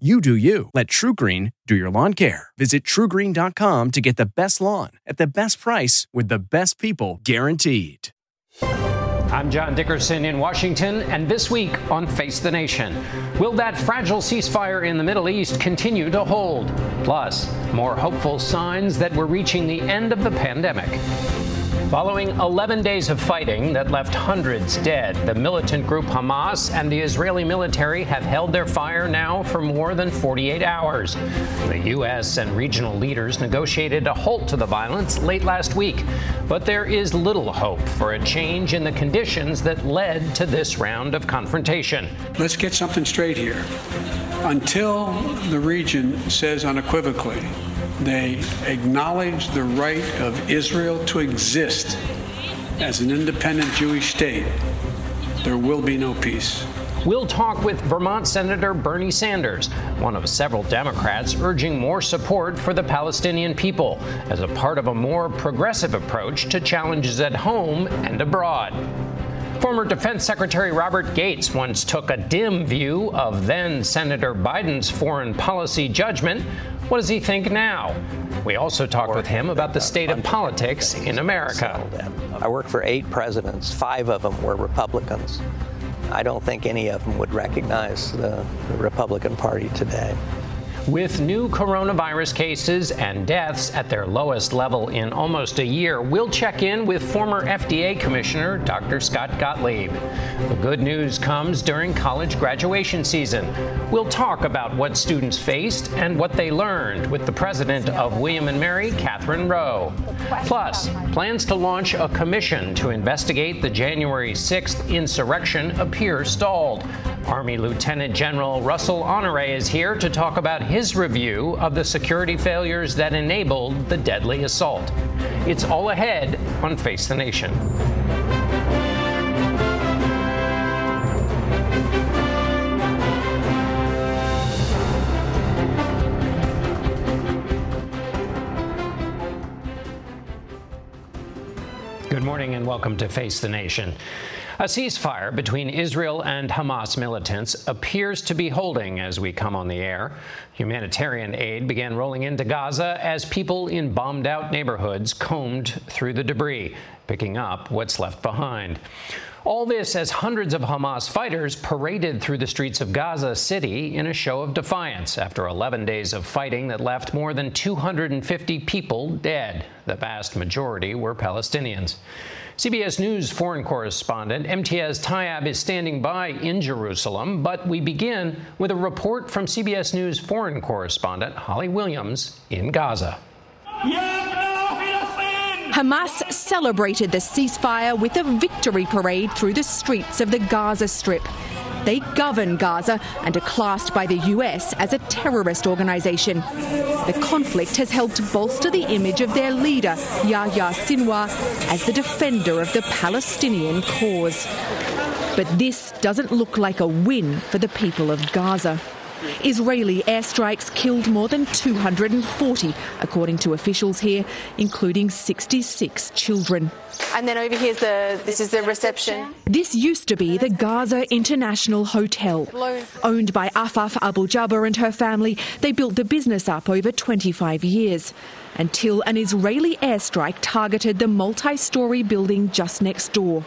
You do you. Let TruGreen do your lawn care. Visit trugreen.com to get the best lawn at the best price with the best people guaranteed. I'm John Dickerson in Washington, and this week on Face the Nation. Will that fragile ceasefire in the Middle East continue to hold? Plus, more hopeful signs that we're reaching the end of the pandemic. Following 11 days of fighting that left hundreds dead, the militant group Hamas and the Israeli military have held their fire now for more than 48 hours. The U.S. and regional leaders negotiated a halt to the violence late last week, but there is little hope for a change in the conditions that led to this round of confrontation. Let's get something straight here. Until the region says unequivocally they acknowledge the right of Israel to exist as an independent Jewish state. There will be no peace. We'll talk with Vermont Senator Bernie Sanders, one of several Democrats urging more support for the Palestinian people as a part of a more progressive approach to challenges at home and abroad. Former Defense Secretary Robert Gates once took a dim view of then Senator Biden's foreign policy judgment what does he think now? We also talked with him about the state of politics in America. I worked for eight presidents, five of them were Republicans. I don't think any of them would recognize the, the Republican Party today. With new coronavirus cases and deaths at their lowest level in almost a year, we'll check in with former FDA Commissioner Dr. Scott Gottlieb. The good news comes during college graduation season. We'll talk about what students faced and what they learned with the president of William & Mary, Katherine Rowe. Plus, plans to launch a commission to investigate the January 6th insurrection appear stalled. Army Lieutenant General Russell Honore is here to talk about his review of the security failures that enabled the deadly assault. It's all ahead on Face the Nation. Good morning and welcome to Face the Nation. A ceasefire between Israel and Hamas militants appears to be holding as we come on the air. Humanitarian aid began rolling into Gaza as people in bombed out neighborhoods combed through the debris, picking up what's left behind. All this as hundreds of Hamas fighters paraded through the streets of Gaza City in a show of defiance after 11 days of fighting that left more than 250 people dead. The vast majority were Palestinians. CBS News foreign correspondent Imtiaz Tyab is standing by in Jerusalem, but we begin with a report from CBS News foreign correspondent Holly Williams in Gaza. Hamas celebrated the ceasefire with a victory parade through the streets of the Gaza Strip. They govern Gaza and are classed by the US as a terrorist organization. The conflict has helped bolster the image of their leader, Yahya Sinwar, as the defender of the Palestinian cause. But this doesn't look like a win for the people of Gaza. Israeli airstrikes killed more than 240, according to officials here, including 66 children. And then over here's the this is the reception. This used to be the Gaza International Hotel. Owned by Afaf Abu Jaber and her family, they built the business up over 25 years until an Israeli airstrike targeted the multi-story building just next door.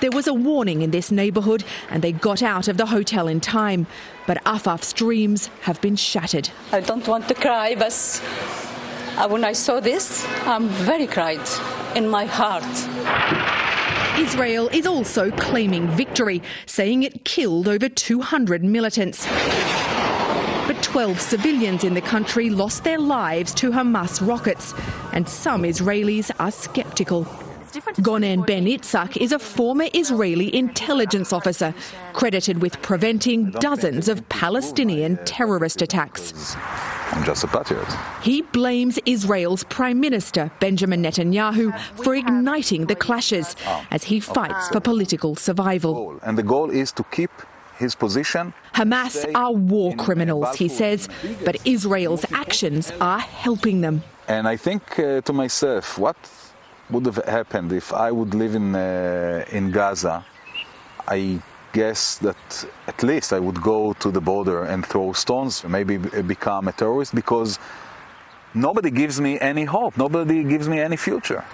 There was a warning in this neighbourhood and they got out of the hotel in time. But Afaf's dreams have been shattered. I don't want to cry, but when I saw this, I'm very cried in my heart. Israel is also claiming victory, saying it killed over 200 militants. But 12 civilians in the country lost their lives to Hamas rockets, and some Israelis are sceptical. Gonen Ben Itzak is a former Israeli intelligence officer credited with preventing dozens of Palestinian terrorist attacks. I'm just a patriot. He blames Israel's Prime Minister Benjamin Netanyahu for igniting the clashes as he fights for political survival. And the goal is to keep his position. Hamas are war criminals, he says, but Israel's actions are helping them. And I think uh, to myself, what would have happened if I would live in uh, in Gaza? I guess that at least I would go to the border and throw stones, maybe become a terrorist, because nobody gives me any hope. Nobody gives me any future.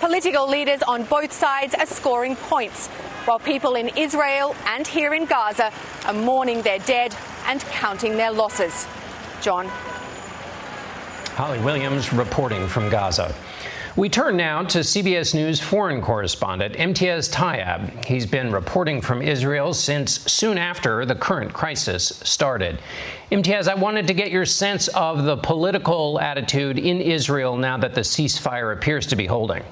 Political leaders on both sides are scoring points, while people in Israel and here in Gaza are mourning their dead and counting their losses. John. Holly Williams reporting from Gaza. We turn now to CBS News foreign correspondent Imtiaz Tyab. He's been reporting from Israel since soon after the current crisis started. Imtiaz, I wanted to get your sense of the political attitude in Israel now that the ceasefire appears to be holding.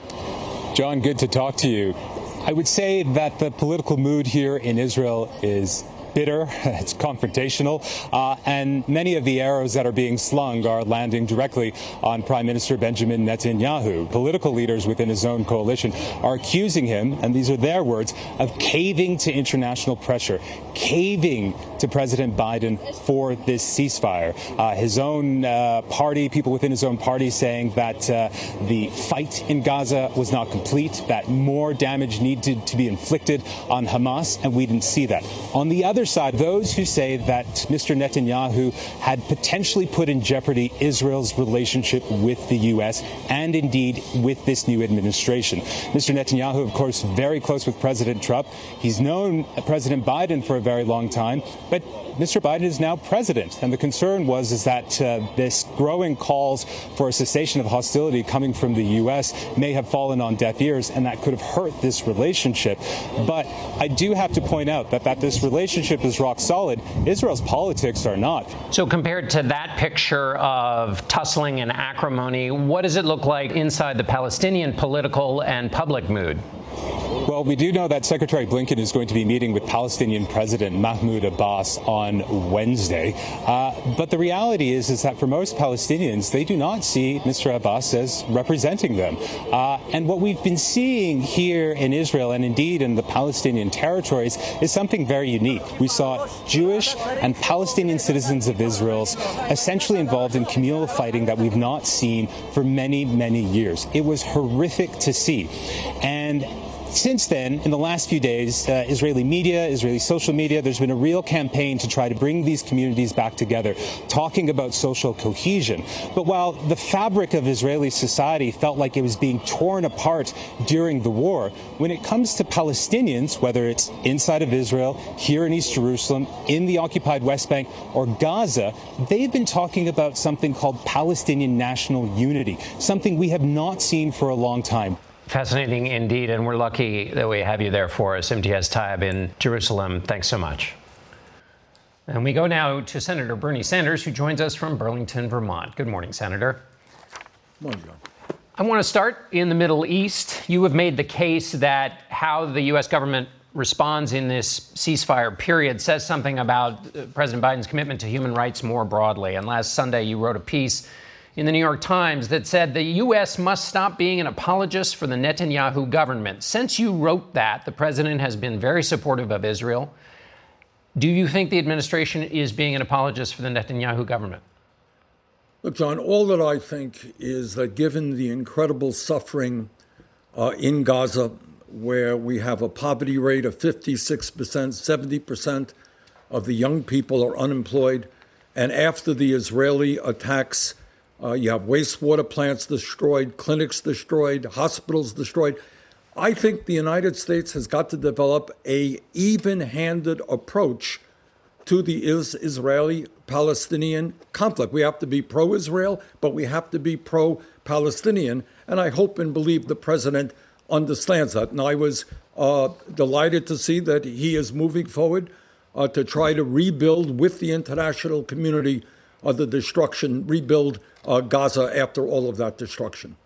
John, good to talk to you. I would say that the political mood here in Israel is bitter, it's confrontational, uh, and many of the arrows that are being slung are landing directly on Prime Minister Benjamin Netanyahu. Political leaders within his own coalition are accusing him, and these are their words, of caving to international pressure, caving to President Biden for this ceasefire. Uh, his own uh, party, people within his own party saying that uh, the fight in Gaza was not complete, that more damage needed to be inflicted on Hamas, and we didn't see that. On the other side, those who say that Mr. Netanyahu had potentially put in jeopardy Israel's relationship with the U.S. and indeed with this new administration. Mr. Netanyahu, of course, very close with President Trump. He's known President Biden for a very long time, but Mr. Biden is now president, and the concern was is that uh, this growing calls for a cessation of hostility coming from the U.S. may have fallen on deaf ears, and that could have hurt this relationship. But I do have to point out that that this relationship is rock solid. Israel's politics are not. So compared to that picture of tussling and acrimony, what does it look like inside the Palestinian political and public mood? Well, we do know that Secretary Blinken is going to be meeting with Palestinian President Mahmoud Abbas on Wednesday. Uh, but the reality is, is that for most Palestinians, they do not see Mr. Abbas as representing them. Uh, and what we've been seeing here in Israel and indeed in the Palestinian territories is something very unique. We saw Jewish and Palestinian citizens of Israel essentially involved in communal fighting that we've not seen for many, many years. It was horrific to see. And since then, in the last few days, uh, Israeli media, Israeli social media, there's been a real campaign to try to bring these communities back together, talking about social cohesion. But while the fabric of Israeli society felt like it was being torn apart during the war, when it comes to Palestinians, whether it's inside of Israel, here in East Jerusalem, in the occupied West Bank, or Gaza, they've been talking about something called Palestinian national unity, something we have not seen for a long time. Fascinating indeed, and we're lucky that we have you there for us, Imtiaz Tyab in Jerusalem. Thanks so much. And we go now to Senator Bernie Sanders, who joins us from Burlington, Vermont. Good morning, Senator. Good morning, John. I want to start in the Middle East. You have made the case that how the U.S. government responds in this ceasefire period says something about uh, President Biden's commitment to human rights more broadly. And last Sunday, you wrote a piece in the New York Times that said the U.S. must stop being an apologist for the Netanyahu government. Since you wrote that, the president has been very supportive of Israel. Do you think the administration is being an apologist for the Netanyahu government? Look, John, all that I think is that given the incredible suffering uh, in Gaza, where we have a poverty rate of 56%, 70% of the young people are unemployed, and after the Israeli attacks, uh, you have wastewater plants destroyed, clinics destroyed, hospitals destroyed. I think the United States has got to develop a even-handed approach to the Israeli-Palestinian conflict. We have to be pro-Israel, but we have to be pro-Palestinian, and I hope and believe the president understands that. And I was uh, delighted to see that he is moving forward uh, to try to rebuild with the international community uh, the destruction, rebuild uh, Gaza after all of that destruction.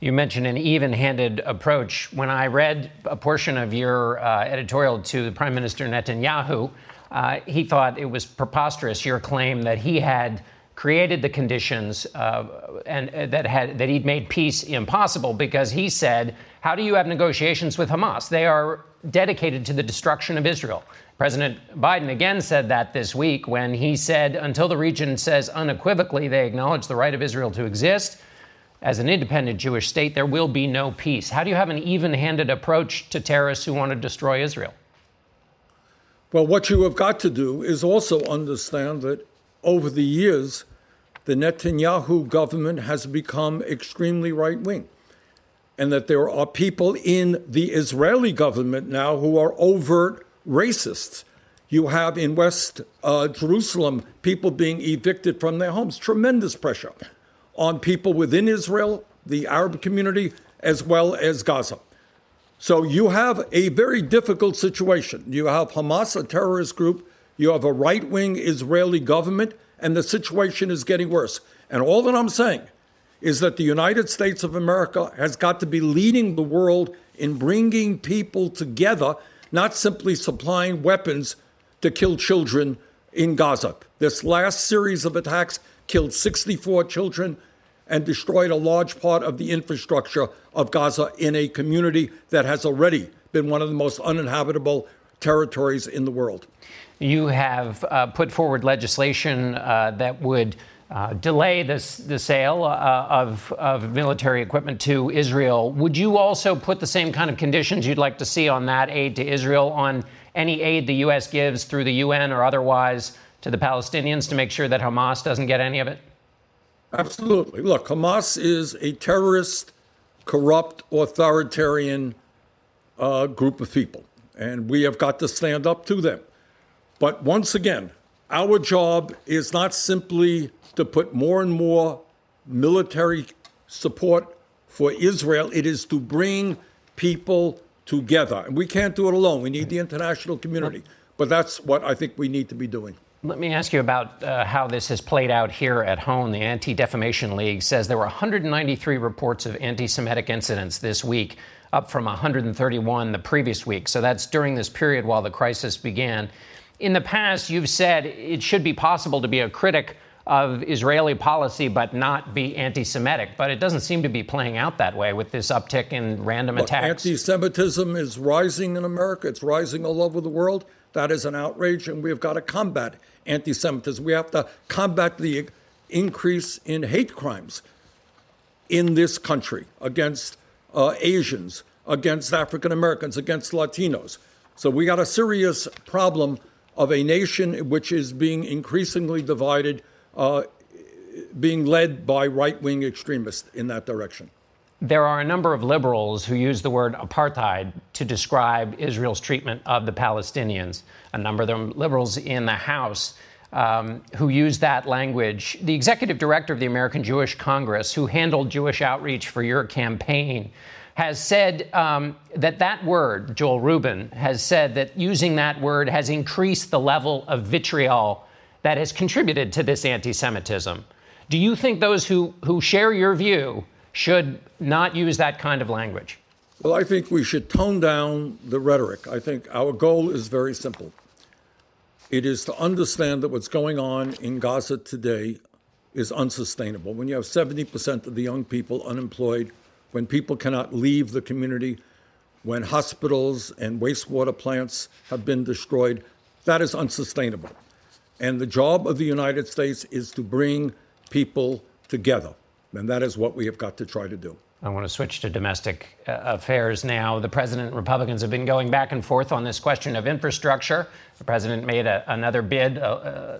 You mentioned an even handed approach. When I read a portion of your uh, editorial to the Prime Minister Netanyahu, uh, he thought it was preposterous, your claim that he had created the conditions uh, and that had that he'd made peace impossible because he said, "How do you have negotiations with Hamas? They are dedicated to the destruction of Israel." President Biden again said that this week when he said, "Until the region says unequivocally they acknowledge the right of Israel to exist." As an independent Jewish state, there will be no peace. How do you have an even handed approach to terrorists who want to destroy Israel? Well, what you have got to do is also understand that over the years, the Netanyahu government has become extremely right wing, and that there are people in the Israeli government now who are overt racists. You have in West uh, Jerusalem people being evicted from their homes, tremendous pressure on people within Israel, the Arab community, as well as Gaza. So you have a very difficult situation. You have Hamas, a terrorist group, you have a right wing Israeli government, and the situation is getting worse. And all that I'm saying is that the United States of America has got to be leading the world in bringing people together, not simply supplying weapons to kill children in Gaza. This last series of attacks killed 64 children and destroyed a large part of the infrastructure of Gaza in a community that has already been one of the most uninhabitable territories in the world. You have uh, put forward legislation uh, that would uh, delay this, the sale uh, of, of military equipment to Israel. Would you also put the same kind of conditions you'd like to see on that aid to Israel on any aid the U.S. gives through the UN or otherwise to the Palestinians to make sure that Hamas doesn't get any of it? Absolutely. Look, Hamas is a terrorist, corrupt, authoritarian uh, group of people, and we have got to stand up to them. But once again, our job is not simply to put more and more military support for Israel, it is to bring people together. And we can't do it alone. We need the international community. But that's what I think we need to be doing. Let me ask you about uh, how this has played out here at home. The Anti Defamation League says there were 193 reports of anti Semitic incidents this week, up from 131 the previous week. So that's during this period while the crisis began. In the past, you've said it should be possible to be a critic of Israeli policy but not be anti Semitic. But it doesn't seem to be playing out that way with this uptick in random Look, attacks. Anti Semitism is rising in America, it's rising all over the world. That is an outrage, and we've got to combat anti Semitism. We have to combat the increase in hate crimes in this country against uh, Asians, against African Americans, against Latinos. So we got a serious problem of a nation which is being increasingly divided, being led by right wing extremists in that direction. There are a number of liberals who use the word apartheid to describe Israel's treatment of the Palestinians. A number of them liberals in the House um, who use that language. The executive director of the American Jewish Congress, who handled Jewish outreach for your campaign, has said um, that that word, Joel Rubin, has said that using that word has increased the level of vitriol that has contributed to this anti Semitism. Do you think those who, who share your view should not use that kind of language? Well, I think we should tone down the rhetoric. I think our goal is very simple it is to understand that what's going on in Gaza today is unsustainable. When you have 70% of the young people unemployed, when people cannot leave the community, when hospitals and wastewater plants have been destroyed, that is unsustainable. And the job of the United States is to bring people together. And that is what we have got to try to do. I want to switch to domestic uh, affairs now. The president and Republicans have been going back and forth on this question of infrastructure. The president made a, another bid, uh, uh,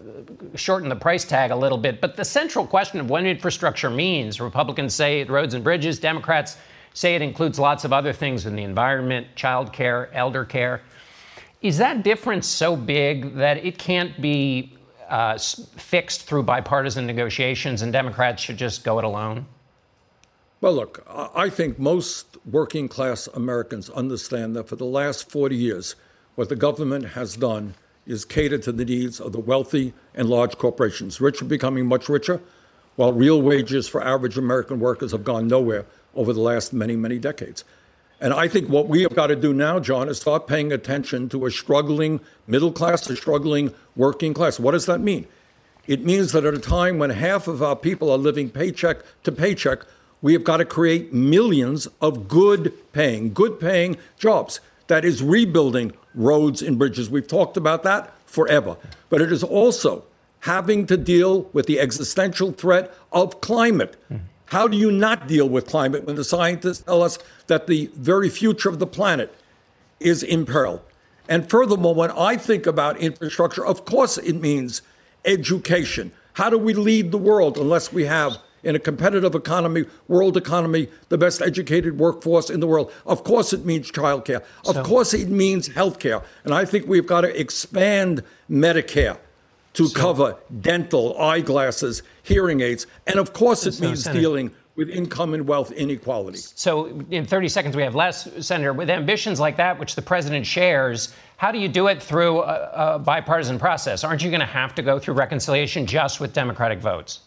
shorten the price tag a little bit. But the central question of what infrastructure means Republicans say it roads and bridges, Democrats say it includes lots of other things in the environment, child care, elder care. Is that difference so big that it can't be uh, fixed through bipartisan negotiations and Democrats should just go it alone? Well, look, I think most working class Americans understand that for the last 40 years, what the government has done is cater to the needs of the wealthy and large corporations. Rich are becoming much richer, while real wages for average American workers have gone nowhere over the last many, many decades. And I think what we have got to do now, John, is start paying attention to a struggling middle class, a struggling working class. What does that mean? It means that at a time when half of our people are living paycheck to paycheck, we have got to create millions of good paying, good paying jobs. That is rebuilding roads and bridges. We've talked about that forever. But it is also having to deal with the existential threat of climate. How do you not deal with climate when the scientists tell us that the very future of the planet is in peril? And furthermore, when I think about infrastructure, of course it means education. How do we lead the world unless we have, in a competitive economy, world economy, the best educated workforce in the world? Of course it means childcare. Of So- course it means healthcare. And I think we've got to expand Medicare to cover dental, eyeglasses, hearing aids. And of course it means Senator- dealing with income and wealth inequality. So, in 30 seconds, we have less, Senator. With ambitions like that, which the president shares, how do you do it through a, a bipartisan process? Aren't you going to have to go through reconciliation just with Democratic votes?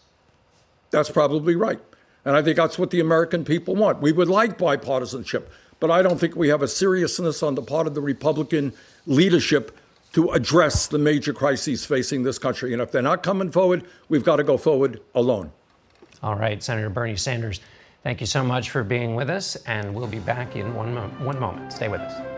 That's probably right. And I think that's what the American people want. We would like bipartisanship, but I don't think we have a seriousness on the part of the Republican leadership to address the major crises facing this country. And if they're not coming forward, we've got to go forward alone. All right, Senator Bernie Sanders, thank you so much for being with us, and we'll be back in one, mo- one moment. Stay with us.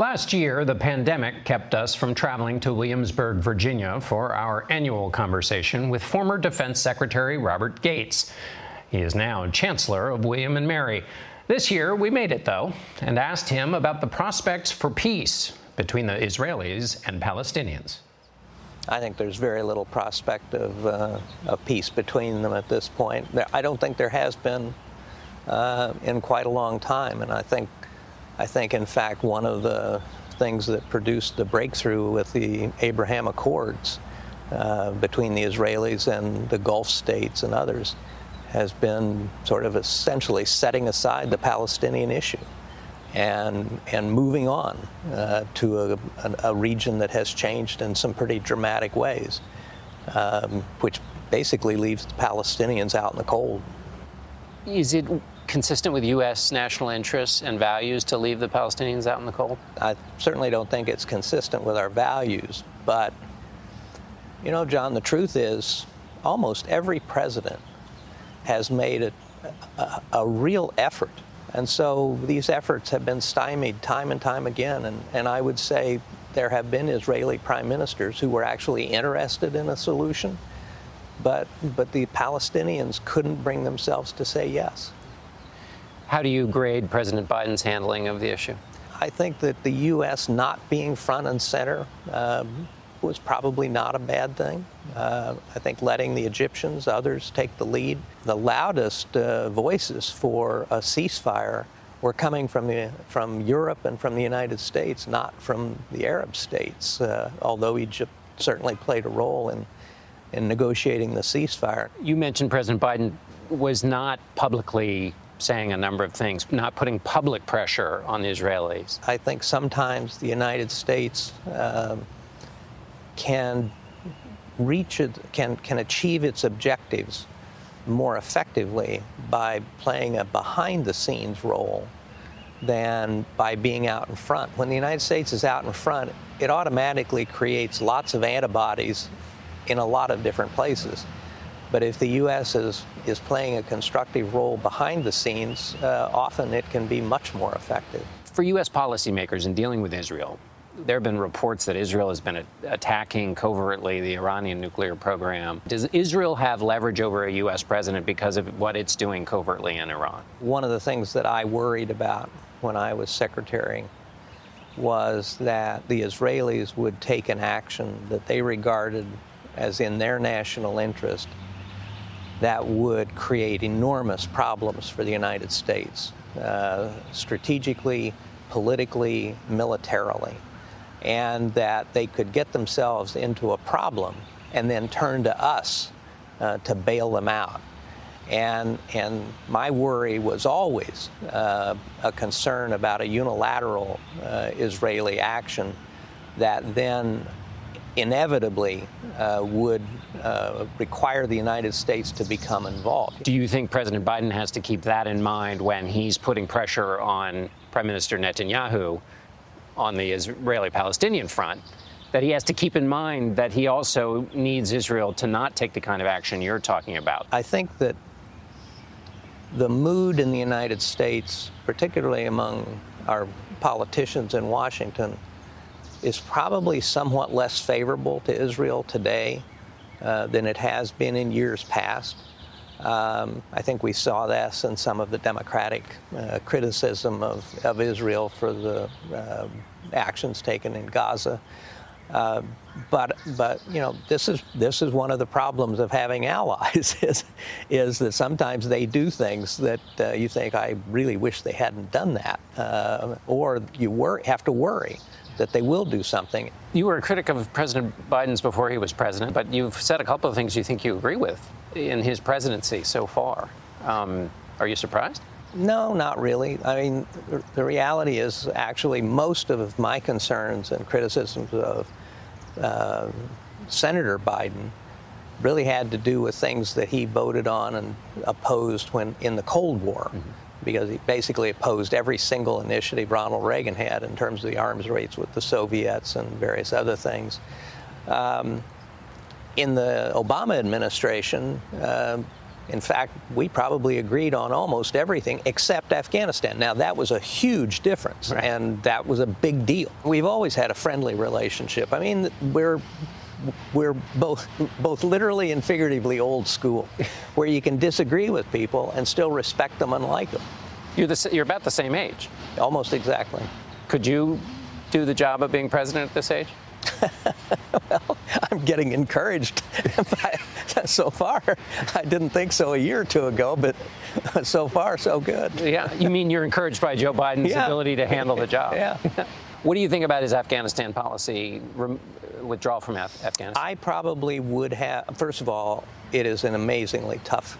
Last year, the pandemic kept us from traveling to Williamsburg, Virginia for our annual conversation with former Defense Secretary Robert Gates. He is now Chancellor of William and Mary. This year, we made it, though, and asked him about the prospects for peace between the Israelis and Palestinians. I think there's very little prospect of, uh, of peace between them at this point. I don't think there has been uh, in quite a long time, and I think, I think, in fact, one of the things that produced the breakthrough with the Abraham Accords uh, between the Israelis and the Gulf states and others has been sort of essentially setting aside the Palestinian issue and and moving on uh, to a, a, region that has changed in some pretty dramatic ways, um, which basically leaves the Palestinians out in the cold. Is it consistent with U.S. national interests and values to leave the Palestinians out in the cold? I certainly don't think it's consistent with our values, but you know, John, the truth is almost every president has made a, a, a real effort. And so these efforts have been stymied time and time again. And, and I would say there have been Israeli prime ministers who were actually interested in a solution, but, but the Palestinians couldn't bring themselves to say yes. How do you grade President Biden's handling of the issue? I think that the U.S. not being front and center um, was probably not a bad thing. Uh, I think letting the Egyptians, others take the lead. The loudest uh, voices for a ceasefire were coming from, the, from Europe and from the United States, not from the Arab states, uh, although Egypt certainly played a role in, in negotiating the ceasefire. You mentioned President Biden was not publicly saying a number of things, not putting public pressure on the Israelis. I think sometimes the United States um, can reach it, can, can achieve its objectives more effectively by playing a behind the scenes role than by being out in front. When the United States is out in front, it automatically creates lots of antibodies in a lot of different places. But if the U.S. is, is playing a constructive role behind the scenes, uh, often it can be much more effective. For U.S. policymakers in dealing with Israel, there have been reports that Israel has been attacking covertly the Iranian nuclear program. Does Israel have leverage over a U.S. president because of what it's doing covertly in Iran? One of the things that I worried about when I was secretary was that the Israelis would take an action that they regarded as in their national interest that would create enormous problems for the United States, uh, strategically, politically, militarily, and that they could get themselves into a problem and then turn to us uh, to bail them out. And, and my worry was always uh, a concern about a unilateral uh, Israeli action that then inevitably uh, would uh, require the United States to become involved. Do you think President Biden has to keep that in mind when he's putting pressure on Prime Minister Netanyahu on the Israeli Palestinian front? That he has to keep in mind that he also needs Israel to not take the kind of action you're talking about. I think that the mood in the United States, particularly among our politicians in Washington, is probably somewhat less favorable to Israel today uh, than it has been in years past. Um, I think we saw this in some of the Democratic uh, criticism of, of Israel for the uh, actions taken in Gaza. Uh, but but you know this is this is one of the problems of having allies is is that sometimes they do things that uh, you think I really wish they hadn't done that, uh, or you wor- have to worry that they will do something. You were a critic of President Biden's before he was president, but you've said a couple of things you think you agree with in his presidency so far. Um, are you surprised? No, not really. I mean, the reality is actually most of my concerns and criticisms of uh, Senator Biden really had to do with things that he voted on and opposed when in the Cold War. Mm-hmm because he basically opposed every single initiative Ronald Reagan had in terms of the arms race with the Soviets and various other things. Um, in the Obama administration, uh, in fact, we probably agreed on almost everything except Afghanistan. Now, that was a huge difference, right. and that was a big deal. We've always had a friendly relationship. I mean, we're we're both both literally and figuratively old school, where you can disagree with people and still respect them and like them. You're the, you're about the same age. Almost exactly. Could you do the job of being president at this age? well, I'm getting encouraged. so far, I didn't think so a year or two ago, but so far, so good. Yeah, you mean you're encouraged by Joe Biden's yeah. ability to handle the job? Yeah. What do you think about his Afghanistan policy? withdrawal from Af- Afghanistan? I probably would have. First of all, it is an amazingly tough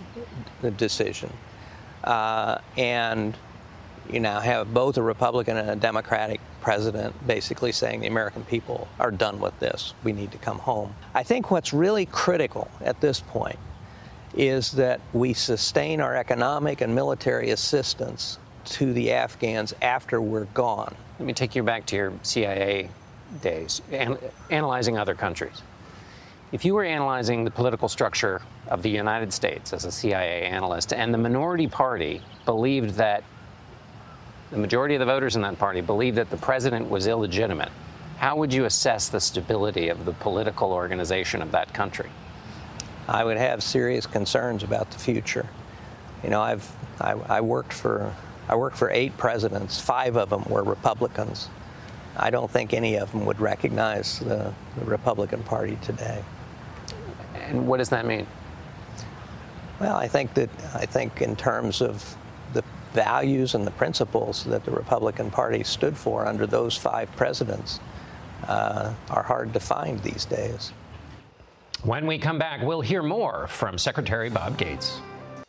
decision, uh, and you now have both a Republican and a Democratic president basically saying the American people are done with this. We need to come home. I think what's really critical at this point is that we sustain our economic and military assistance to the Afghans after we're gone. Let me take you back to your CIA days, an- analyzing other countries. If you were analyzing the political structure of the United States as a CIA analyst, and the minority party believed that the majority of the voters in that party believed that the president was illegitimate, how would you assess the stability of the political organization of that country? I would have serious concerns about the future. You know, I've I, I worked for I worked for eight presidents. Five of them were Republicans. I don't think any of them would recognize the, the Republican Party today. And what does that mean? Well, I think that I think in terms of the values and the principles that the Republican Party stood for under those five presidents uh, are hard to find these days. When we come back, we'll hear more from Secretary Bob Gates.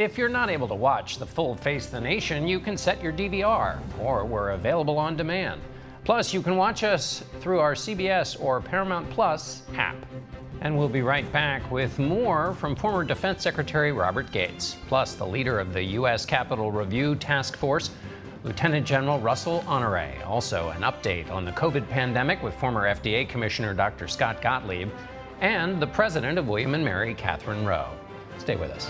If you're not able to watch the full Face the Nation, you can set your DVR, or we're available on demand. Plus, you can watch us through our CBS or Paramount Plus app. And we'll be right back with more from former Defense Secretary Robert Gates, plus the leader of the U.S. Capitol Review Task Force, Lieutenant General Russell Honore. Also, an update on the COVID pandemic with former FDA Commissioner Dr. Scott Gottlieb and the president of William & Mary, Katherine Rowe. Stay with us.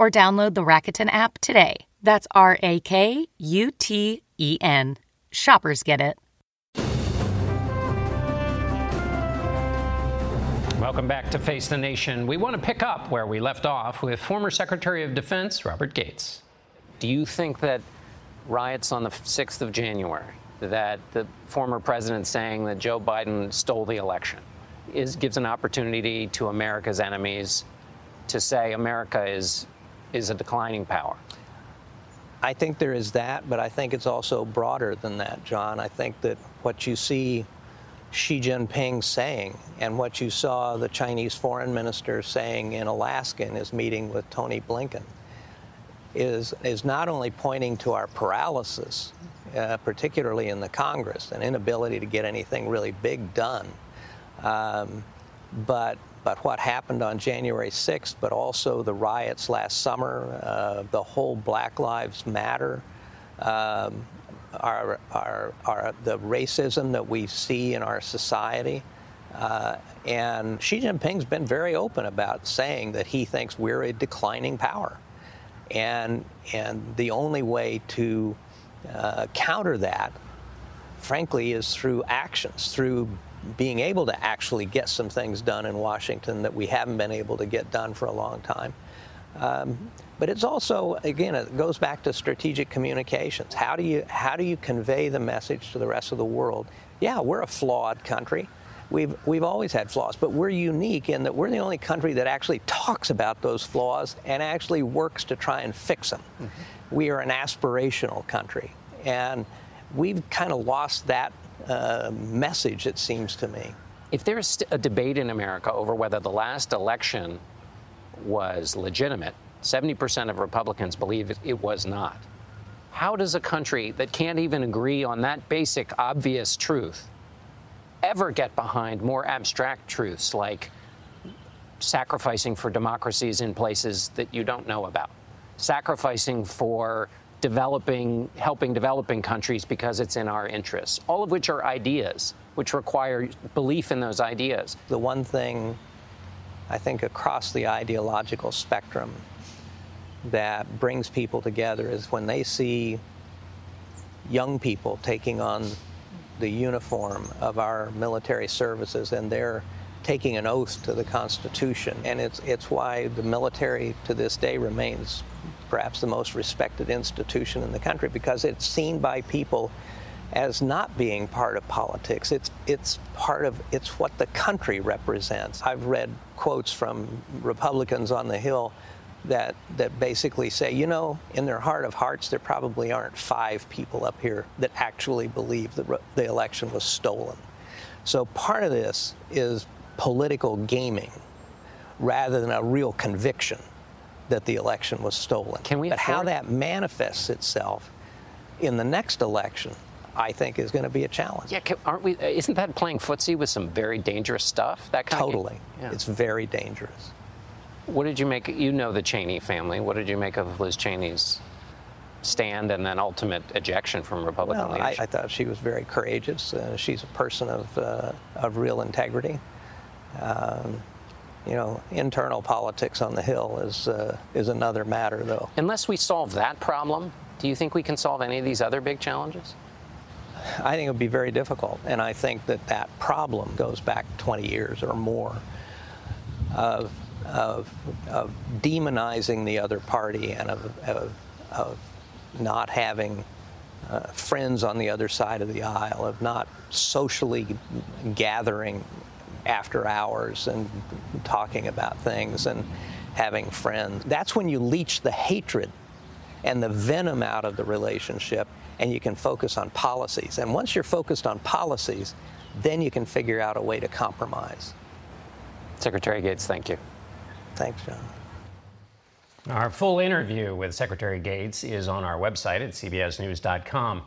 or download the Rakuten app today. That's R A K U T E N. Shoppers get it. Welcome back to Face the Nation. We want to pick up where we left off with former Secretary of Defense Robert Gates. Do you think that riots on the 6th of January, that the former president saying that Joe Biden stole the election, is gives an opportunity to America's enemies to say America is is a declining power? I think there is that, but I think it's also broader than that, John. I think that what you see Xi Jinping saying and what you saw the Chinese foreign minister saying in Alaska in his meeting with Tony Blinken is, is not only pointing to our paralysis, uh, particularly in the Congress, an inability to get anything really big done, um, but but what happened on January 6th, but also the riots last summer, uh, the whole Black Lives Matter, um, our, our, our, the racism that we see in our society. Uh, and Xi Jinping's been very open about saying that he thinks we're a declining power. And, and the only way to uh, counter that, frankly, is through actions, through being able to actually get some things done in Washington that we haven't been able to get done for a long time. Um, but it's also, again, it goes back to strategic communications. How do you how do you convey the message to the rest of the world? Yeah, we're a flawed country. We've we've always had flaws, but we're unique in that we're the only country that actually talks about those flaws and actually works to try and fix them. Mm-hmm. We are an aspirational country, and we've kind of lost that uh, message. It seems to me. If there's a debate in America over whether the last election was legitimate, 70% of Republicans believe it was not. How does a country that can't even agree on that basic, obvious truth ever get behind more abstract truths like sacrificing for democracies in places that you don't know about, sacrificing for developing, helping developing countries because it's in our interests, all of which are ideas, which require belief in those ideas. The one thing I think across the ideological spectrum that brings people together is when they see young people taking on the uniform of our military services and they're taking an oath to the Constitution. And it's, it's why the military to this day remains perhaps the most respected institution in the country because it's seen by people as not being part of politics. It's, it's part of, it's what the country represents. I've read quotes from Republicans on the Hill that that basically say, you know, in their heart of hearts, there probably aren't five people up here that actually believe that the election was stolen. So part of this is political gaming rather than a real conviction that the election was stolen. Can we but afford- how that manifests itself in the next election, I think, is going to be a challenge. Yeah, aren't we? Isn't that playing footsie with some very dangerous stuff? That kind totally, of, yeah. it's very dangerous. What did you make? You know the Cheney family. What did you make of Liz Cheney's stand and then ultimate ejection from Republican well, leadership? I, I, thought she was very courageous. Uh, she's a person of, uh, of real integrity. Um, you know, internal politics on the Hill is uh, is another matter, though. Unless we solve that problem, do you think we can solve any of these other big challenges? I think it would be very difficult, and I think that that problem goes back 20 years or more of of, of demonizing the other party and of, of, of not having uh, friends on the other side of the aisle, of not socially gathering after hours and talking about things and having friends. That's when you leach the hatred and the venom out of the relationship and you can focus on policies. And once you're focused on policies, then you can figure out a way to compromise. Secretary Gates, thank you. Thanks, John. Our full interview with Secretary Gates is on our website at cbsnews.com.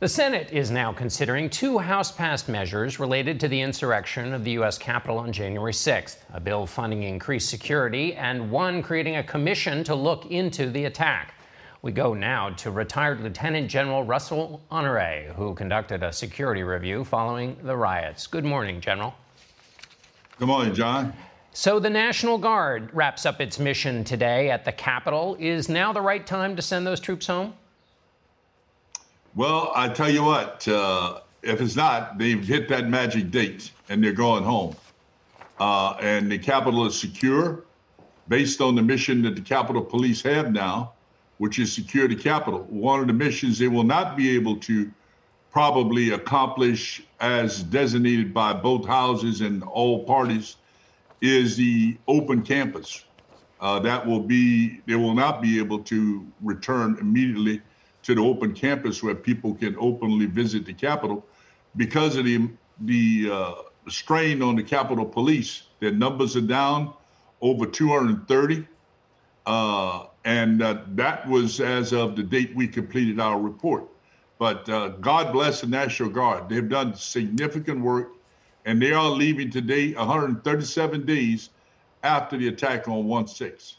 The Senate is now considering two House passed measures related to the insurrection of the U.S. Capitol on January 6th a bill funding increased security, and one creating a commission to look into the attack. We go now to retired Lieutenant General Russell Honore, who conducted a security review following the riots. Good morning, General. Good morning, John. So, the National Guard wraps up its mission today at the Capitol. Is now the right time to send those troops home? Well, I tell you what, uh, if it's not, they've hit that magic date and they're going home. Uh, and the Capitol is secure based on the mission that the Capitol Police have now, which is secure the Capitol. One of the missions they will not be able to probably accomplish as designated by both houses and all parties is the open campus. Uh, that will be, they will not be able to return immediately to the open campus where people can openly visit the Capitol because of the, the uh, strain on the Capitol Police. Their numbers are down over 230. Uh, and uh, that was as of the date we completed our report. But uh, God bless the National Guard. They've done significant work, and they are leaving today 137 days after the attack on 1 6.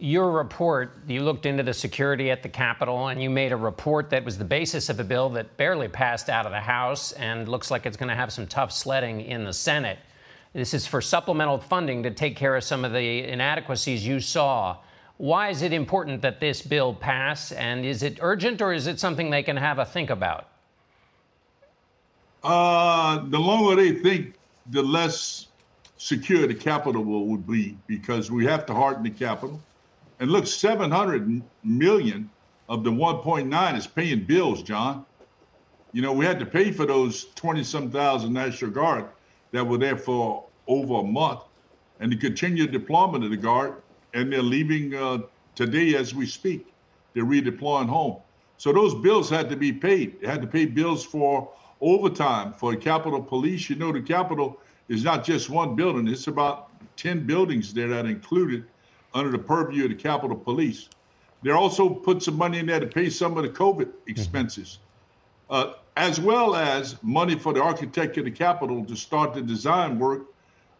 Your report, you looked into the security at the Capitol and you made a report that was the basis of a bill that barely passed out of the House and looks like it's going to have some tough sledding in the Senate. This is for supplemental funding to take care of some of the inadequacies you saw. Why is it important that this bill pass? And is it urgent or is it something they can have a think about? Uh, the longer they think, the less secure the Capitol will be because we have to harden the Capitol. And look, 700 million of the 1.9 is paying bills, John. You know, we had to pay for those 20 some thousand National Guard that were there for over a month and the continued deployment of the Guard. And they're leaving uh, today as we speak. They're redeploying home. So those bills had to be paid. They had to pay bills for overtime for the Capitol Police. You know, the Capitol is not just one building, it's about 10 buildings there that included under the purview of the Capitol Police. They also put some money in there to pay some of the COVID mm-hmm. expenses, uh, as well as money for the architect of the Capitol to start the design work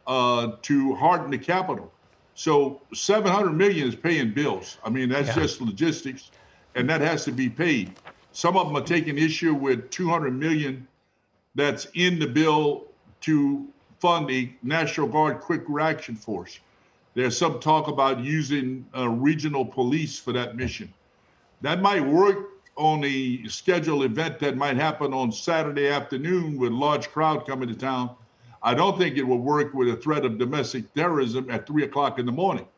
uh, to harden the Capitol. So 700 million is paying bills. I mean, that's yeah. just logistics, and that has to be paid. Some of them are taking issue with 200 million that's in the bill to fund the National Guard Quick Reaction Force. There's some talk about using uh, regional police for that mission. That might work on a scheduled event that might happen on Saturday afternoon with large crowd coming to town. I don't think it will work with a threat of domestic terrorism at three o'clock in the morning,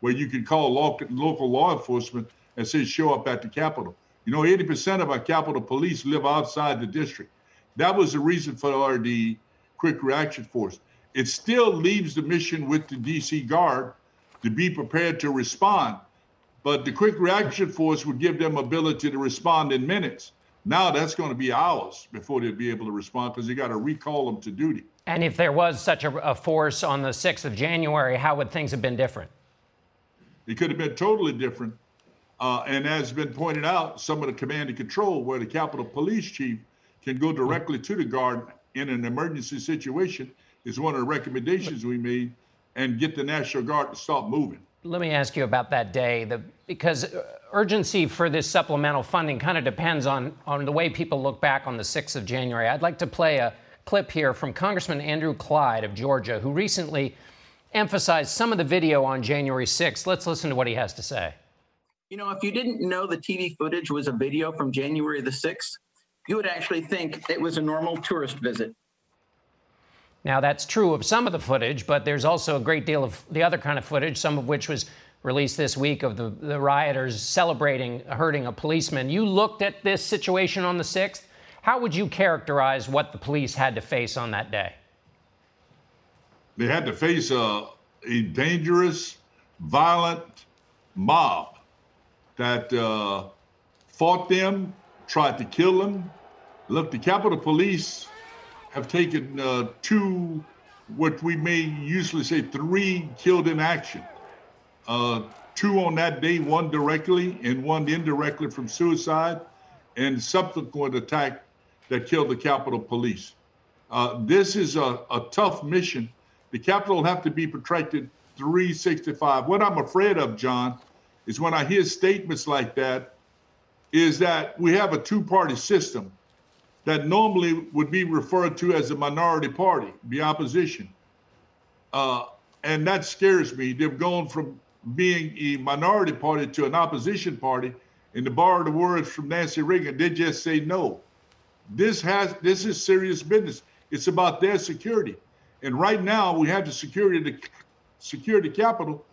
where you can call local, local law enforcement and say show up at the Capitol. You know, 80% of our Capitol police live outside the district. That was the reason for our the quick reaction force. It still leaves the mission with the DC Guard to be prepared to respond. But the quick reaction force would give them ability to respond in minutes. Now that's going to be hours before they'll be able to respond because you got to recall them to duty. And if there was such a, a, force on the 6th of January, how would things have been different? It could have been totally different. Uh, and as has been pointed out, some of the command and control where the Capitol Police Chief can go directly to the Guard in an emergency situation is one of the recommendations we made and get the National Guard to stop moving. Let me ask you about that day, the, because urgency for this supplemental funding kind of depends on, on the way people look back on the 6th of January. I'd like to play a clip here from Congressman Andrew Clyde of Georgia, who recently emphasized some of the video on January 6th. Let's listen to what he has to say. You know, if you didn't know the TV footage was a video from January the 6th, you would actually think it was a normal tourist visit. Now, that's true of some of the footage, but there's also a great deal of the other kind of footage, some of which was released this week of the, the rioters celebrating hurting a policeman. You looked at this situation on the 6th. How would you characterize what the police had to face on that day? They had to face a, a dangerous, violent mob that uh, fought them, tried to kill them. Look, the Capitol Police have taken uh, two, what we may usually say, three killed in action. Uh, two on that day, one directly and one indirectly from suicide, and subsequent attack that killed the Capitol Police. Uh, this is a, a tough mission. The Capitol will have to be protected 365. What I'm afraid of, John, is when I hear statements like that, is that we have a two-party system that normally would be referred to as a minority party, the opposition. Uh, and that scares me. They've gone from being a minority party to an opposition party. And to borrow the words from Nancy Reagan, they just say no. This has this is serious business. It's about their security. And right now we have the security the Capitol,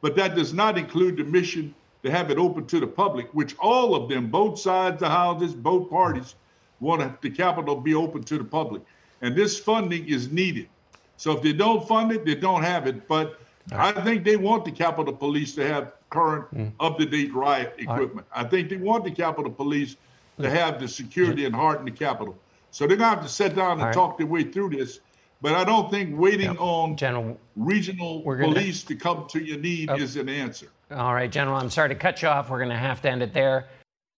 but that does not include the mission to have it open to the public, which all of them, both sides, of houses, both parties, want the Capitol be open to the public. And this funding is needed. So if they don't fund it, they don't have it. But I think they want the Capitol Police to have current, mm. up-to-date riot equipment. Right. I think they want the Capitol Police to have the security and heart in the Capitol. So they're gonna have to sit down and right. talk their way through this. But I don't think waiting yep. on General, regional police to come to your need oh. is an answer. All right, General, I'm sorry to cut you off. We're going to have to end it there.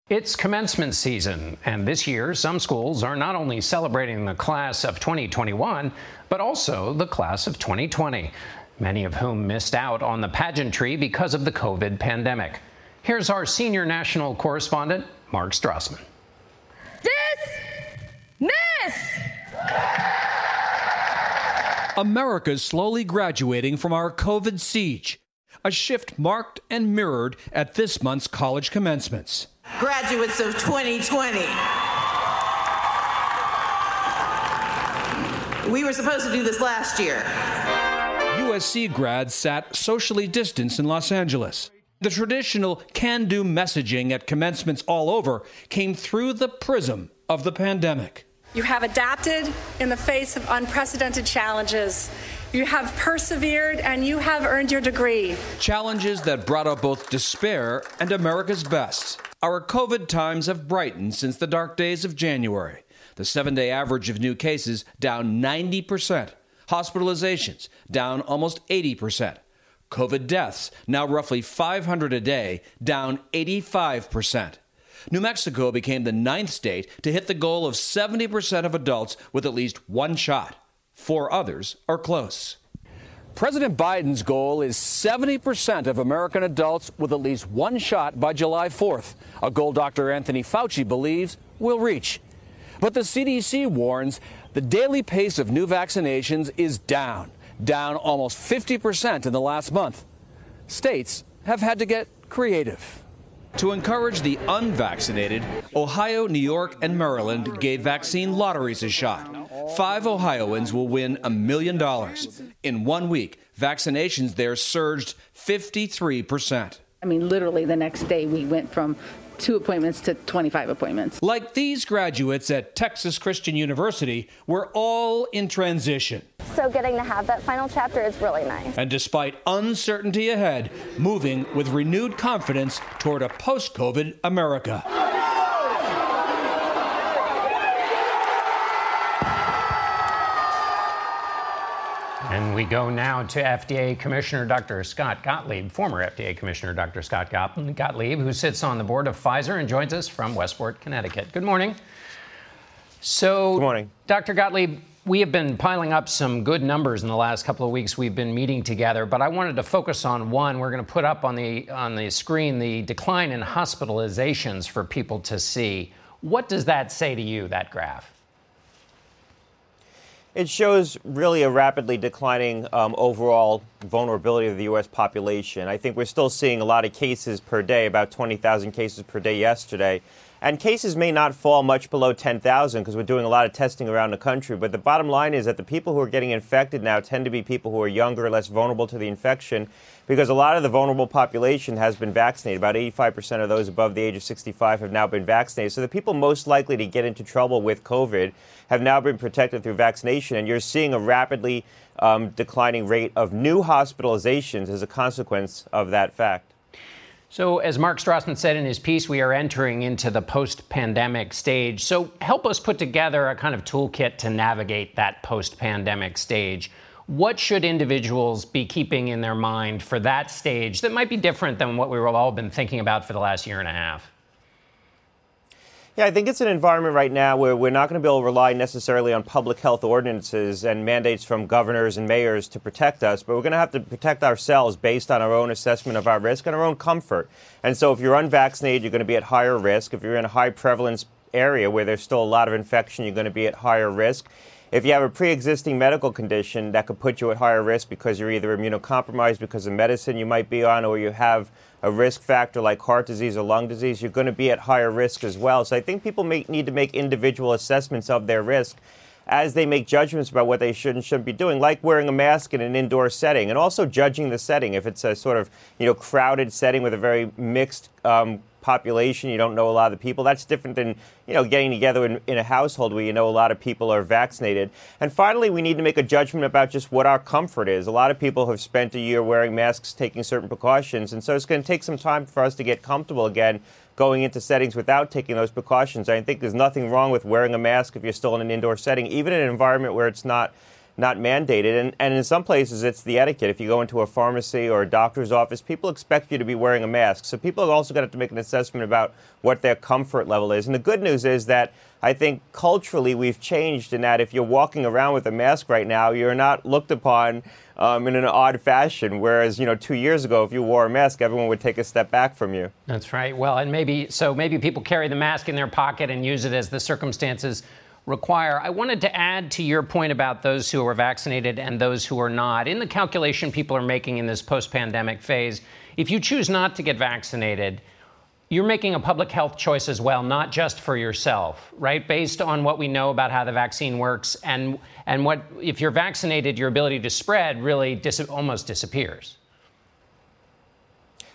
It's commencement season, and this year, some schools are not only celebrating the class of 2021, but also the class of 2020, many of whom missed out on the pageantry because of the COVID pandemic. Here's our senior national correspondent, Mark Strassmann. Miss! America's slowly graduating from our COVID siege, a shift marked and mirrored at this month's college commencements. Graduates of 2020. We were supposed to do this last year. USC grads sat socially distanced in Los Angeles. The traditional can do messaging at commencements all over came through the prism of the pandemic. You have adapted in the face of unprecedented challenges. You have persevered and you have earned your degree. Challenges that brought out both despair and America's best. Our COVID times have brightened since the dark days of January. The seven day average of new cases down 90%. Hospitalizations down almost 80%. COVID deaths now roughly 500 a day, down 85%. New Mexico became the ninth state to hit the goal of 70% of adults with at least one shot. Four others are close. President Biden's goal is 70% of American adults with at least one shot by July 4th, a goal Dr. Anthony Fauci believes will reach. But the CDC warns the daily pace of new vaccinations is down, down almost 50% in the last month. States have had to get creative. To encourage the unvaccinated, Ohio, New York, and Maryland gave vaccine lotteries a shot. Five Ohioans will win a million dollars. In one week, vaccinations there surged 53%. I mean, literally the next day, we went from two appointments to 25 appointments. Like these graduates at Texas Christian University, we're all in transition. So getting to have that final chapter is really nice. And despite uncertainty ahead, moving with renewed confidence toward a post COVID America. And we go now to FDA Commissioner Dr. Scott Gottlieb, former FDA Commissioner Dr. Scott Gottlieb, who sits on the board of Pfizer and joins us from Westport, Connecticut. Good morning. So, good morning. Dr. Gottlieb, we have been piling up some good numbers in the last couple of weeks. We've been meeting together, but I wanted to focus on one. We're going to put up on the on the screen the decline in hospitalizations for people to see. What does that say to you, that graph? It shows really a rapidly declining um, overall vulnerability of the U.S. population. I think we're still seeing a lot of cases per day, about 20,000 cases per day yesterday. And cases may not fall much below 10,000 because we're doing a lot of testing around the country. But the bottom line is that the people who are getting infected now tend to be people who are younger, less vulnerable to the infection, because a lot of the vulnerable population has been vaccinated. About 85% of those above the age of 65 have now been vaccinated. So the people most likely to get into trouble with COVID have now been protected through vaccination. And you're seeing a rapidly um, declining rate of new hospitalizations as a consequence of that fact. So, as Mark Strassmann said in his piece, we are entering into the post pandemic stage. So, help us put together a kind of toolkit to navigate that post pandemic stage. What should individuals be keeping in their mind for that stage that might be different than what we've all been thinking about for the last year and a half? Yeah, I think it's an environment right now where we're not going to be able to rely necessarily on public health ordinances and mandates from governors and mayors to protect us, but we're going to have to protect ourselves based on our own assessment of our risk and our own comfort. And so if you're unvaccinated, you're going to be at higher risk. If you're in a high prevalence area where there's still a lot of infection, you're going to be at higher risk. If you have a pre existing medical condition that could put you at higher risk because you're either immunocompromised because of medicine you might be on or you have a risk factor like heart disease or lung disease, you're going to be at higher risk as well. So I think people make, need to make individual assessments of their risk as they make judgments about what they should and shouldn't be doing, like wearing a mask in an indoor setting, and also judging the setting. If it's a sort of you know crowded setting with a very mixed um, population, you don't know a lot of the people. That's different than you know getting together in, in, a household where you know a lot of people are vaccinated. And finally, we need to make a judgment about just what our comfort is. A lot of people have spent a year wearing masks, taking certain precautions, and so it's going to take some time for us to get comfortable again going into settings without taking those precautions. I think there's nothing wrong with wearing a mask if you're still in an indoor setting, even in an environment where it's not not mandated. And, and in some places, it's the etiquette. If you go into a pharmacy or a doctor's office, people expect you to be wearing a mask. So people have also got to make an assessment about what their comfort level is. And the good news is that I think culturally we've changed in that if you're walking around with a mask right now, you're not looked upon um, in an odd fashion. Whereas, you know, two years ago, if you wore a mask, everyone would take a step back from you. That's right. Well, and maybe so maybe people carry the mask in their pocket and use it as the circumstances require. I wanted to add to your point about those who are vaccinated and those who are not. In the calculation people are making in this post pandemic phase, if you choose not to get vaccinated, you're making a public health choice as well, not just for yourself, right? Based on what we know about how the vaccine works and and what if you're vaccinated, your ability to spread really dis- almost disappears.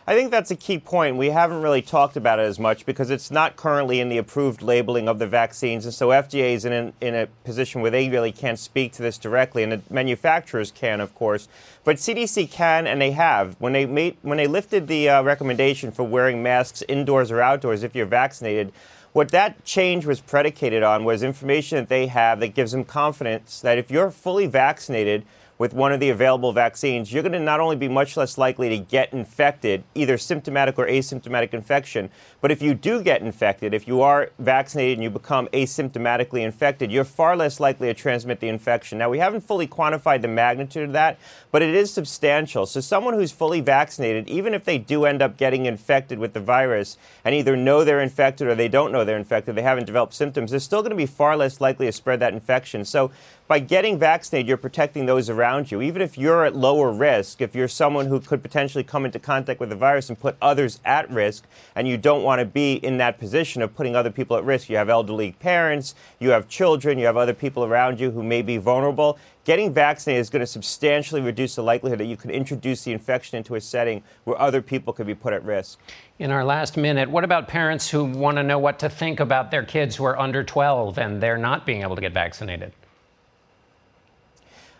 I think that's a key point. We haven't really talked about it as much because it's not currently in the approved labeling of the vaccines. And so FDA is in, in a position where they really can't speak to this directly. And the manufacturers can, of course. But CDC can, and they have. When they, made, when they lifted the uh, recommendation for wearing masks indoors or outdoors if you're vaccinated, what that change was predicated on was information that they have that gives them confidence that if you're fully vaccinated, with one of the available vaccines, you're going to not only be much less likely to get infected, either symptomatic or asymptomatic infection, but if you do get infected, if you are vaccinated and you become asymptomatically infected, you're far less likely to transmit the infection. Now, we haven't fully quantified the magnitude of that, but it is substantial. So, someone who's fully vaccinated, even if they do end up getting infected with the virus and either know they're infected or they don't know they're infected, they haven't developed symptoms, they're still going to be far less likely to spread that infection. So, by getting vaccinated, you're protecting those around you. Even if you're at lower risk, if you're someone who could potentially come into contact with the virus and put others at risk, and you don't want to be in that position of putting other people at risk, you have elderly parents, you have children, you have other people around you who may be vulnerable. Getting vaccinated is going to substantially reduce the likelihood that you could introduce the infection into a setting where other people could be put at risk. In our last minute, what about parents who want to know what to think about their kids who are under 12 and they're not being able to get vaccinated?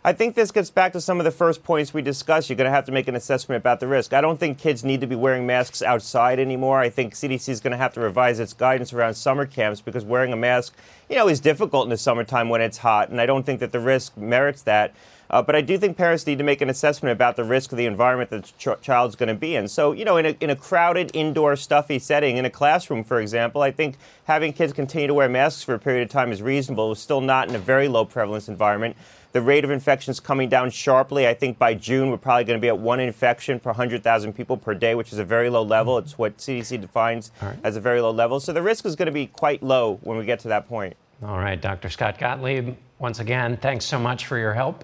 I think this gets back to some of the first points we discussed. You're going to have to make an assessment about the risk. I don't think kids need to be wearing masks outside anymore. I think CDC is going to have to revise its guidance around summer camps because wearing a mask, you know, is difficult in the summertime when it's hot, and I don't think that the risk merits that. Uh, but I do think parents need to make an assessment about the risk of the environment that the ch- child's going to be in. So, you know, in a, in a crowded, indoor, stuffy setting, in a classroom, for example, I think having kids continue to wear masks for a period of time is reasonable. It's still not in a very low prevalence environment. The rate of infections coming down sharply. I think by June, we're probably going to be at one infection per 100,000 people per day, which is a very low level. It's what CDC defines right. as a very low level. So the risk is going to be quite low when we get to that point. All right, Dr. Scott Gottlieb, once again, thanks so much for your help,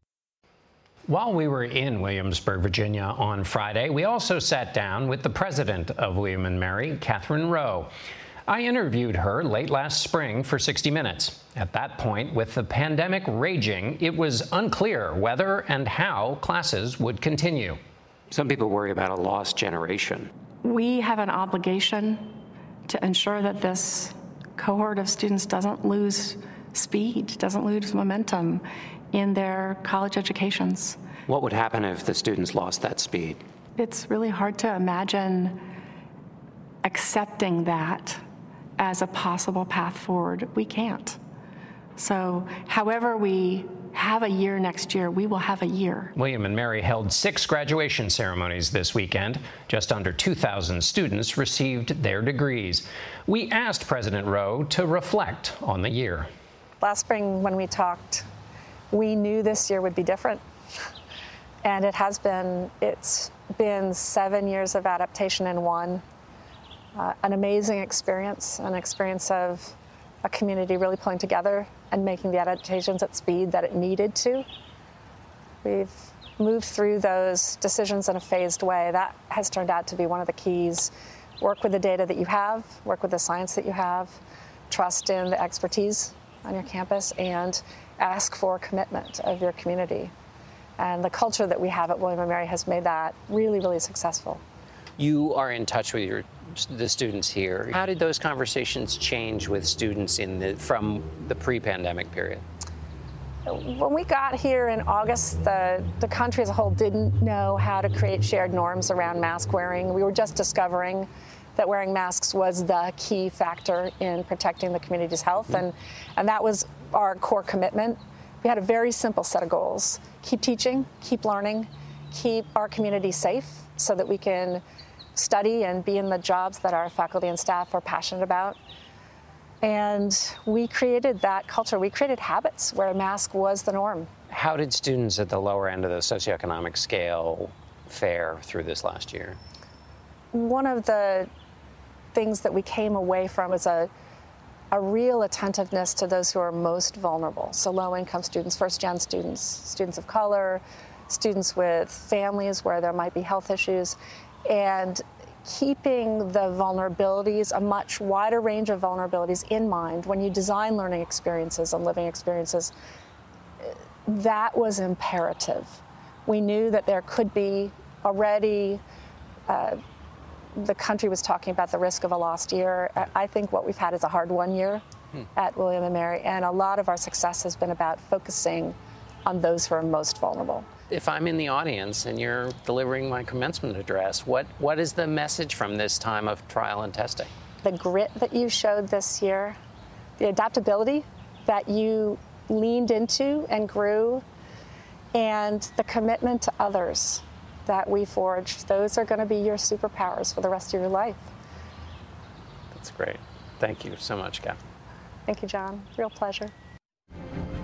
While we were in Williamsburg, Virginia on Friday, we also sat down with the president of William and Mary, Katherine Rowe. I interviewed her late last spring for 60 Minutes. At that point, with the pandemic raging, it was unclear whether and how classes would continue. Some people worry about a lost generation. We have an obligation to ensure that this cohort of students doesn't lose speed, doesn't lose momentum in their college educations. What would happen if the students lost that speed? It's really hard to imagine accepting that as a possible path forward. We can't. So, however, we have a year next year, we will have a year. William and Mary held six graduation ceremonies this weekend. Just under 2,000 students received their degrees. We asked President Rowe to reflect on the year. Last spring, when we talked, we knew this year would be different. And it has been, it's been seven years of adaptation in one. Uh, an amazing experience, an experience of a community really pulling together and making the adaptations at speed that it needed to. We've moved through those decisions in a phased way. That has turned out to be one of the keys. Work with the data that you have, work with the science that you have, trust in the expertise on your campus, and ask for commitment of your community. And the culture that we have at William & Mary has made that really, really successful. You are in touch with your the students here. How did those conversations change with students in the from the pre-pandemic period? When we got here in August, the, the country as a whole didn't know how to create shared norms around mask wearing. We were just discovering that wearing masks was the key factor in protecting the community's health, mm-hmm. and, and that was our core commitment. We had a very simple set of goals keep teaching, keep learning, keep our community safe so that we can study and be in the jobs that our faculty and staff are passionate about. And we created that culture. We created habits where a mask was the norm. How did students at the lower end of the socioeconomic scale fare through this last year? One of the things that we came away from is a, a real attentiveness to those who are most vulnerable. So, low income students, first gen students, students of color, students with families where there might be health issues, and keeping the vulnerabilities, a much wider range of vulnerabilities in mind when you design learning experiences and living experiences, that was imperative. We knew that there could be already, uh, the country was talking about the risk of a lost year. I think what we've had is a hard won year hmm. at William and Mary, and a lot of our success has been about focusing on those who are most vulnerable if I'm in the audience and you're delivering my commencement address, what, what is the message from this time of trial and testing? The grit that you showed this year, the adaptability that you leaned into and grew, and the commitment to others that we forged, those are going to be your superpowers for the rest of your life. That's great. Thank you so much, Katherine. Thank you, John. Real pleasure.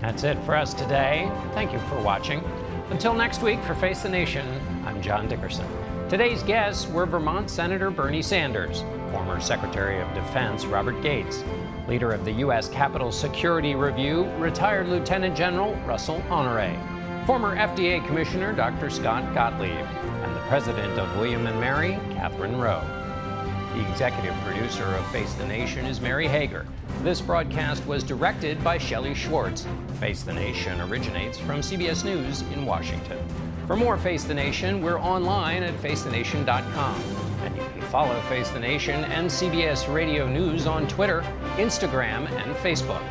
That's it for us today. Thank you for watching. Until next week for Face the Nation, I'm John Dickerson. Today's guests were Vermont Senator Bernie Sanders, former Secretary of Defense Robert Gates, leader of the U.S. Capitol Security Review, retired Lieutenant General Russel Honore, former FDA Commissioner Dr. Scott Gottlieb, and the President of William & Mary, Katherine Rowe. The executive producer of Face the Nation is Mary Hager. This broadcast was directed by Shelley Schwartz. Face the Nation originates from CBS News in Washington. For more Face the Nation, we're online at facethenation.com. And you can follow Face the Nation and CBS Radio News on Twitter, Instagram, and Facebook.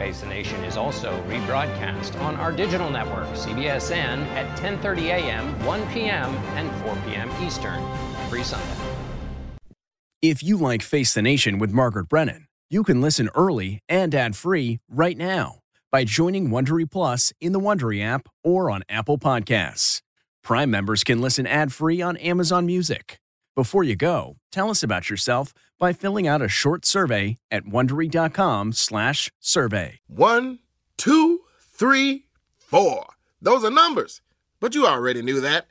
Face the Nation is also rebroadcast on our digital network, CBSN, at 10:30 a.m., 1 p.m., and 4 p.m. Eastern every Sunday. If you like Face the Nation with Margaret Brennan, you can listen early and ad-free right now by joining Wondery Plus in the Wondery app or on Apple Podcasts. Prime members can listen ad-free on Amazon Music. Before you go, tell us about yourself by filling out a short survey at wondery.com/survey. One, two, three, four. Those are numbers, but you already knew that.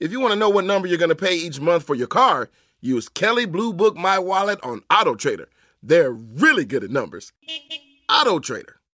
If you want to know what number you're going to pay each month for your car Use Kelley Blue Book My Wallet on Auto Trader. They're really good at numbers. Auto Trader.